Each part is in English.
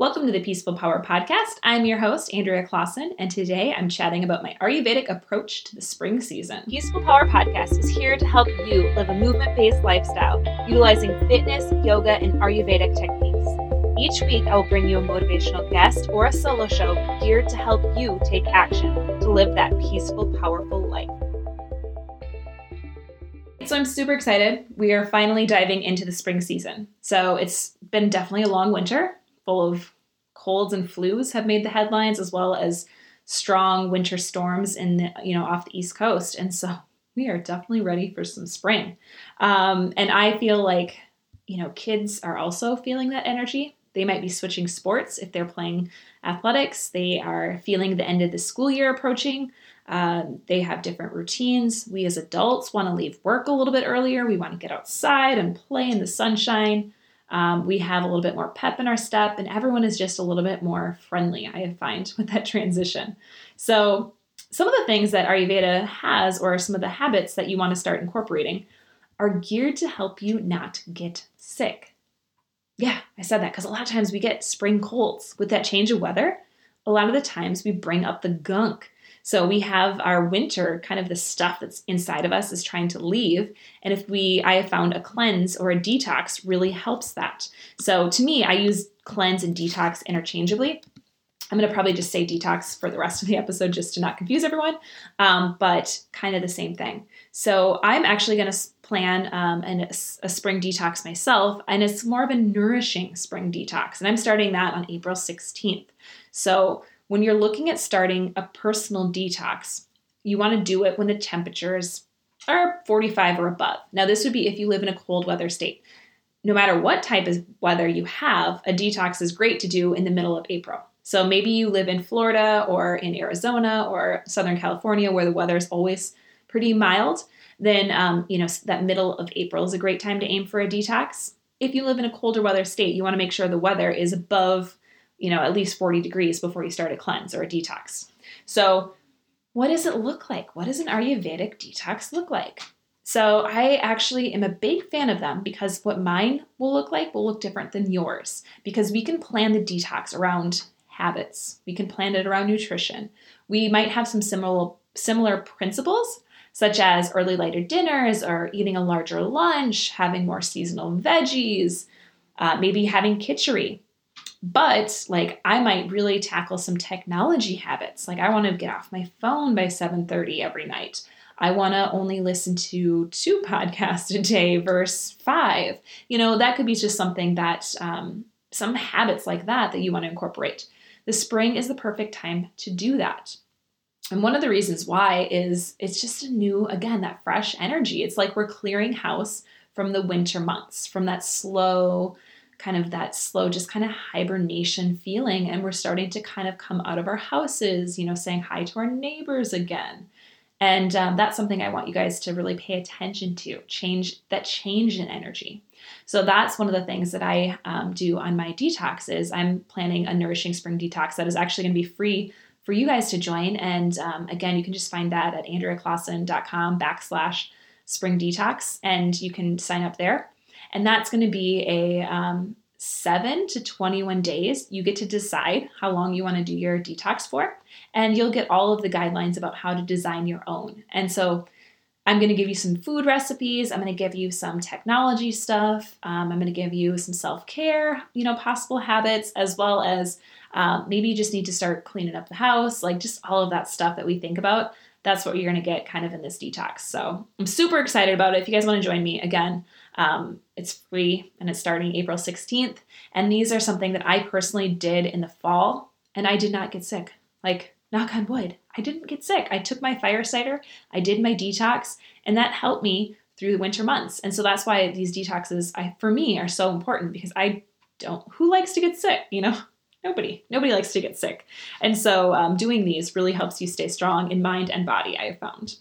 Welcome to the Peaceful Power Podcast. I'm your host, Andrea Clausen, and today I'm chatting about my Ayurvedic approach to the spring season. Peaceful Power Podcast is here to help you live a movement based lifestyle utilizing fitness, yoga, and Ayurvedic techniques. Each week, I will bring you a motivational guest or a solo show geared to help you take action to live that peaceful, powerful life. So I'm super excited. We are finally diving into the spring season. So it's been definitely a long winter full of colds and flus have made the headlines as well as strong winter storms in the, you know off the east coast. And so we are definitely ready for some spring. Um, and i feel like you know kids are also feeling that energy. They might be switching sports if they're playing athletics. They are feeling the end of the school year approaching. Uh, they have different routines. We as adults want to leave work a little bit earlier. We want to get outside and play in the sunshine um, we have a little bit more pep in our step, and everyone is just a little bit more friendly, I find, with that transition. So, some of the things that Ayurveda has, or some of the habits that you want to start incorporating, are geared to help you not get sick. Yeah, I said that because a lot of times we get spring colds. With that change of weather, a lot of the times we bring up the gunk so we have our winter, kind of the stuff that's inside of us is trying to leave. And if we, I have found a cleanse or a detox really helps that. So to me, I use cleanse and detox interchangeably. I'm going to probably just say detox for the rest of the episode just to not confuse everyone, um, but kind of the same thing. So I'm actually going to plan um, an, a spring detox myself, and it's more of a nourishing spring detox. And I'm starting that on April 16th. So when you're looking at starting a personal detox, you want to do it when the temperatures are 45 or above. Now, this would be if you live in a cold weather state. No matter what type of weather you have, a detox is great to do in the middle of April. So maybe you live in Florida or in Arizona or Southern California where the weather is always pretty mild. Then, um, you know, that middle of April is a great time to aim for a detox. If you live in a colder weather state, you want to make sure the weather is above you know, at least 40 degrees before you start a cleanse or a detox. So, what does it look like? What does an Ayurvedic detox look like? So, I actually am a big fan of them because what mine will look like will look different than yours because we can plan the detox around habits. We can plan it around nutrition. We might have some similar similar principles such as early lighter dinners or eating a larger lunch, having more seasonal veggies, uh, maybe having kitchery but like I might really tackle some technology habits. Like I want to get off my phone by 7:30 every night. I want to only listen to two podcasts a day versus five. You know, that could be just something that um, some habits like that that you want to incorporate. The spring is the perfect time to do that. And one of the reasons why is it's just a new, again, that fresh energy. It's like we're clearing house from the winter months, from that slow, kind of that slow, just kind of hibernation feeling. And we're starting to kind of come out of our houses, you know, saying hi to our neighbors again. And um, that's something I want you guys to really pay attention to change that change in energy. So that's one of the things that I um, do on my detox is I'm planning a nourishing spring detox that is actually going to be free for you guys to join. And um, again, you can just find that at andreaclausen.com backslash spring detox and you can sign up there. And that's going to be a um, 7 to 21 days. You get to decide how long you want to do your detox for, and you'll get all of the guidelines about how to design your own. And so I'm going to give you some food recipes. I'm going to give you some technology stuff. Um, I'm going to give you some self care, you know, possible habits, as well as um, maybe you just need to start cleaning up the house, like just all of that stuff that we think about. That's what you're going to get kind of in this detox. So I'm super excited about it. If you guys want to join me, again, um, it's free and it's starting April 16th. And these are something that I personally did in the fall and I did not get sick. Like, knock on wood, I didn't get sick. I took my fire cider, I did my detox, and that helped me through the winter months. And so that's why these detoxes, I, for me, are so important because I don't, who likes to get sick, you know? Nobody. Nobody likes to get sick. And so um, doing these really helps you stay strong in mind and body, I have found.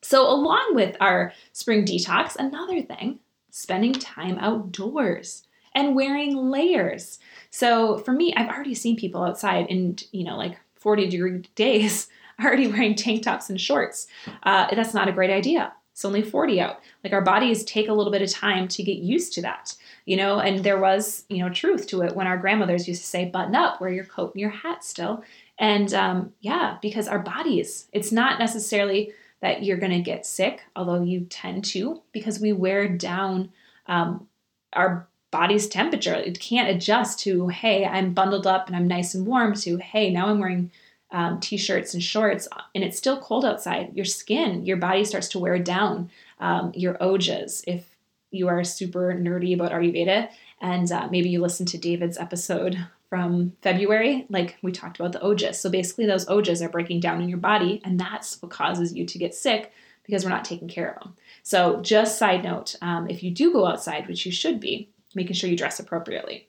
So, along with our spring detox, another thing spending time outdoors and wearing layers. So for me, I've already seen people outside in, you know, like 40 degree days already wearing tank tops and shorts. Uh, that's not a great idea. It's only 40 out. Like our bodies take a little bit of time to get used to that, you know, and there was, you know, truth to it when our grandmothers used to say, button up, wear your coat and your hat still. And um, yeah, because our bodies, it's not necessarily that you're going to get sick, although you tend to, because we wear down um, our body's temperature. It can't adjust to, hey, I'm bundled up and I'm nice and warm, to, hey, now I'm wearing um, t shirts and shorts and it's still cold outside. Your skin, your body starts to wear down. Um, your ojas, if you are super nerdy about Ayurveda, and uh, maybe you listen to David's episode from February, like we talked about the ojas. So basically, those ojas are breaking down in your body, and that's what causes you to get sick because we're not taking care of them. So, just side note um, if you do go outside, which you should be, making sure you dress appropriately.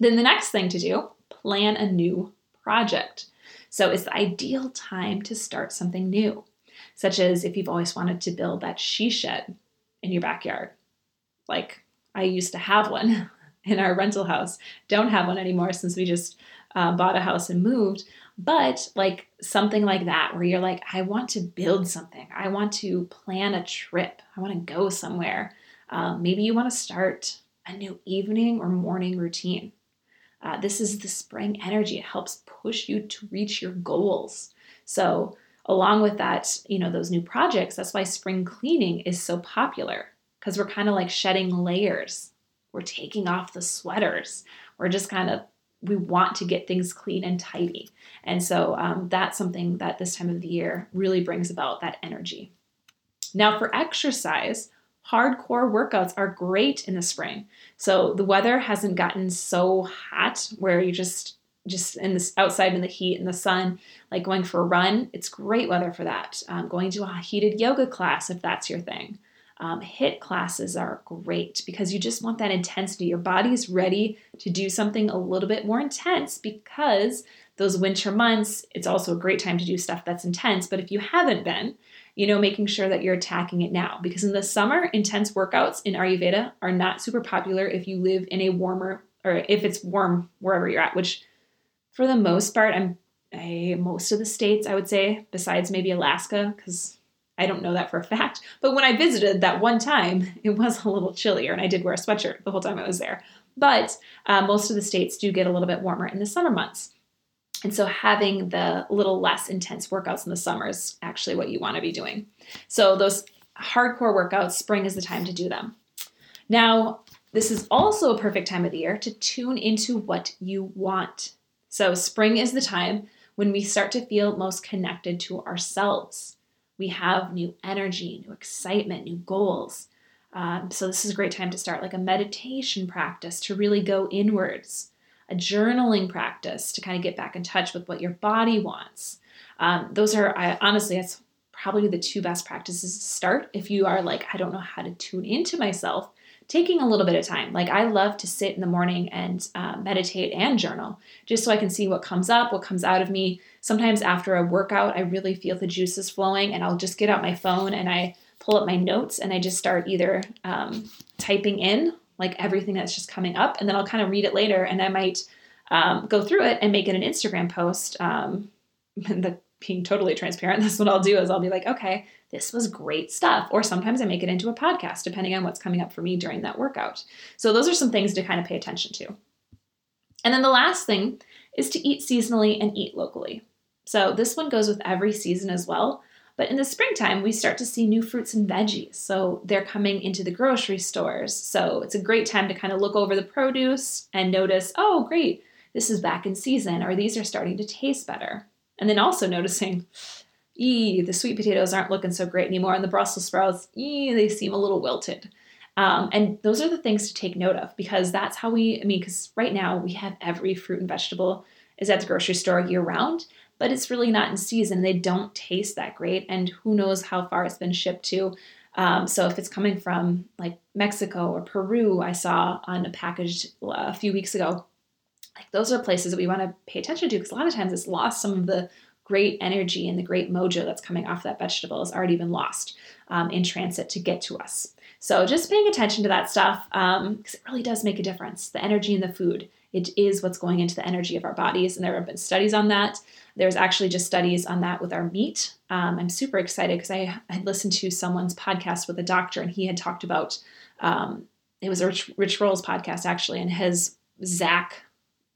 Then the next thing to do plan a new project. So, it's the ideal time to start something new, such as if you've always wanted to build that she shed in your backyard. Like I used to have one in our rental house. Don't have one anymore since we just uh, bought a house and moved. But like something like that, where you're like, I want to build something. I want to plan a trip. I want to go somewhere. Uh, maybe you want to start a new evening or morning routine. Uh, this is the spring energy. It helps push you to reach your goals. So, along with that, you know, those new projects, that's why spring cleaning is so popular because we're kind of like shedding layers we're taking off the sweaters. We're just kind of, we want to get things clean and tidy. And so um, that's something that this time of the year really brings about that energy. Now, for exercise, hardcore workouts are great in the spring. So the weather hasn't gotten so hot where you just just in this outside in the heat and the sun, like going for a run, it's great weather for that. Um, going to a heated yoga class if that's your thing. Um, HIIT classes are great because you just want that intensity. Your body's ready to do something a little bit more intense because those winter months, it's also a great time to do stuff that's intense. But if you haven't been, you know, making sure that you're attacking it now because in the summer, intense workouts in Ayurveda are not super popular if you live in a warmer or if it's warm wherever you're at, which for the most part, I'm I, most of the states, I would say, besides maybe Alaska, because I don't know that for a fact, but when I visited that one time, it was a little chillier, and I did wear a sweatshirt the whole time I was there. But uh, most of the states do get a little bit warmer in the summer months. And so, having the little less intense workouts in the summer is actually what you want to be doing. So, those hardcore workouts, spring is the time to do them. Now, this is also a perfect time of the year to tune into what you want. So, spring is the time when we start to feel most connected to ourselves we have new energy, new excitement, new goals. Um, so, this is a great time to start like a meditation practice to really go inwards, a journaling practice to kind of get back in touch with what your body wants. Um, those are, I, honestly, that's probably the two best practices to start if you are like, I don't know how to tune into myself taking a little bit of time. Like I love to sit in the morning and uh, meditate and journal just so I can see what comes up, what comes out of me. Sometimes after a workout, I really feel the juices flowing and I'll just get out my phone and I pull up my notes and I just start either um, typing in like everything that's just coming up and then I'll kind of read it later and I might um, go through it and make it an Instagram post. Um, the being totally transparent, that's what I'll do is I'll be like, okay, this was great stuff. Or sometimes I make it into a podcast, depending on what's coming up for me during that workout. So those are some things to kind of pay attention to. And then the last thing is to eat seasonally and eat locally. So this one goes with every season as well. But in the springtime, we start to see new fruits and veggies. So they're coming into the grocery stores. So it's a great time to kind of look over the produce and notice, oh, great, this is back in season, or these are starting to taste better. And then also noticing, ee, the sweet potatoes aren't looking so great anymore, and the Brussels sprouts, ee, they seem a little wilted. Um, and those are the things to take note of because that's how we, I mean, because right now we have every fruit and vegetable is at the grocery store year round, but it's really not in season. They don't taste that great, and who knows how far it's been shipped to. Um, so if it's coming from like Mexico or Peru, I saw on a package uh, a few weeks ago, like those are places that we want to pay attention to because a lot of times it's lost some of the great energy and the great mojo that's coming off that vegetable has already been lost um, in transit to get to us. So just paying attention to that stuff because um, it really does make a difference. The energy in the food it is what's going into the energy of our bodies. And there have been studies on that. There's actually just studies on that with our meat. Um, I'm super excited because I had listened to someone's podcast with a doctor, and he had talked about um, it was a Rich, Rich Roll's podcast actually, and his Zach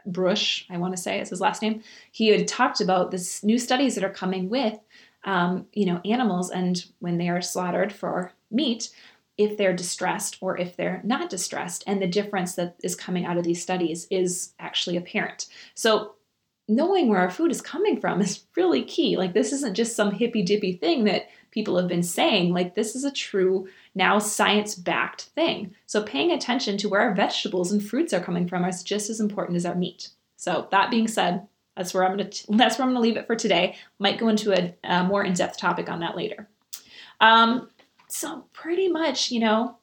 Bush, I want to say is his last name. He had talked about this new studies that are coming with, um, you know, animals and when they are slaughtered for meat, if they're distressed or if they're not distressed. And the difference that is coming out of these studies is actually apparent. So, knowing where our food is coming from is really key. Like, this isn't just some hippy dippy thing that people have been saying. Like, this is a true, now science backed thing. So, paying attention to where our vegetables and fruits are coming from is just as important as our meat. So, that being said, that's where I'm gonna that's where I'm gonna leave it for today. Might go into a, a more in depth topic on that later. Um, so, pretty much, you know,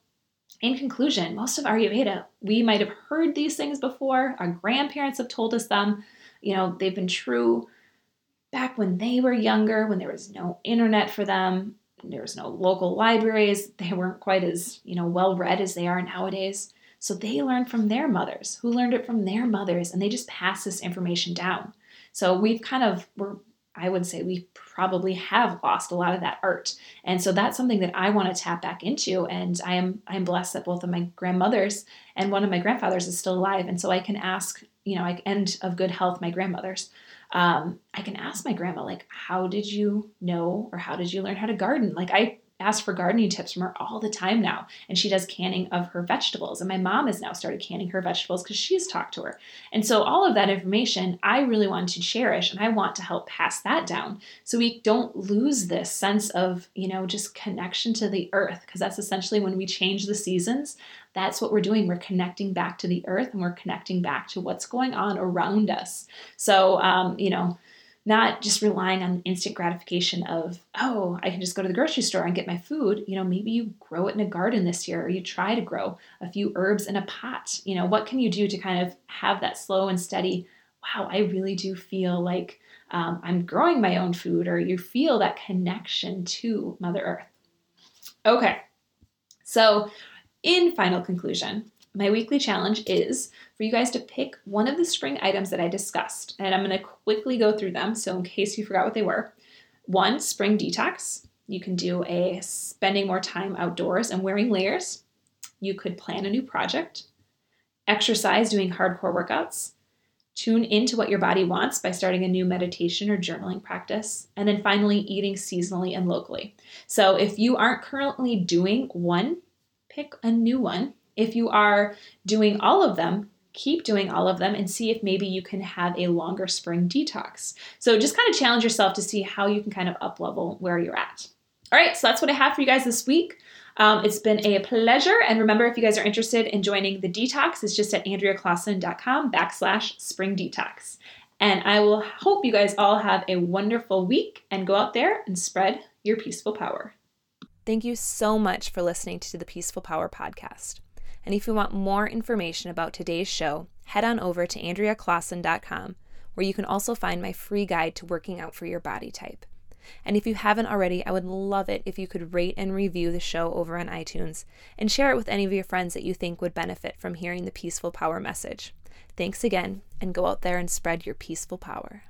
in conclusion, most of our Ayurveda, we might have heard these things before. Our grandparents have told us them. You know, they've been true back when they were younger, when there was no internet for them, there was no local libraries, they weren't quite as, you know, well read as they are nowadays. So they learned from their mothers, who learned it from their mothers, and they just pass this information down. So we've kind of we're I would say we probably have lost a lot of that art. And so that's something that I want to tap back into. And I am I'm blessed that both of my grandmothers and one of my grandfathers is still alive. And so I can ask, you know, I end of good health, my grandmothers. Um, I can ask my grandma, like, how did you know or how did you learn how to garden? Like I ask for gardening tips from her all the time now. And she does canning of her vegetables. And my mom has now started canning her vegetables because she's talked to her. And so all of that information I really want to cherish and I want to help pass that down so we don't lose this sense of, you know, just connection to the earth. Because that's essentially when we change the seasons, that's what we're doing. We're connecting back to the earth and we're connecting back to what's going on around us. So, um, you know, not just relying on instant gratification of, oh, I can just go to the grocery store and get my food. You know, maybe you grow it in a garden this year, or you try to grow a few herbs in a pot. You know, what can you do to kind of have that slow and steady, wow, I really do feel like um, I'm growing my own food, or you feel that connection to Mother Earth. Okay, so in final conclusion, my weekly challenge is for you guys to pick one of the spring items that I discussed. And I'm going to quickly go through them. So, in case you forgot what they were, one, spring detox. You can do a spending more time outdoors and wearing layers. You could plan a new project, exercise doing hardcore workouts, tune into what your body wants by starting a new meditation or journaling practice, and then finally, eating seasonally and locally. So, if you aren't currently doing one, pick a new one if you are doing all of them, keep doing all of them and see if maybe you can have a longer spring detox. So just kind of challenge yourself to see how you can kind of up level where you're at. All right, so that's what I have for you guys this week. Um, it's been a pleasure. And remember, if you guys are interested in joining the detox, it's just at andreaclausen.com backslash spring detox. And I will hope you guys all have a wonderful week and go out there and spread your peaceful power. Thank you so much for listening to the Peaceful Power podcast. And if you want more information about today's show, head on over to AndreaClausen.com, where you can also find my free guide to working out for your body type. And if you haven't already, I would love it if you could rate and review the show over on iTunes and share it with any of your friends that you think would benefit from hearing the peaceful power message. Thanks again, and go out there and spread your peaceful power.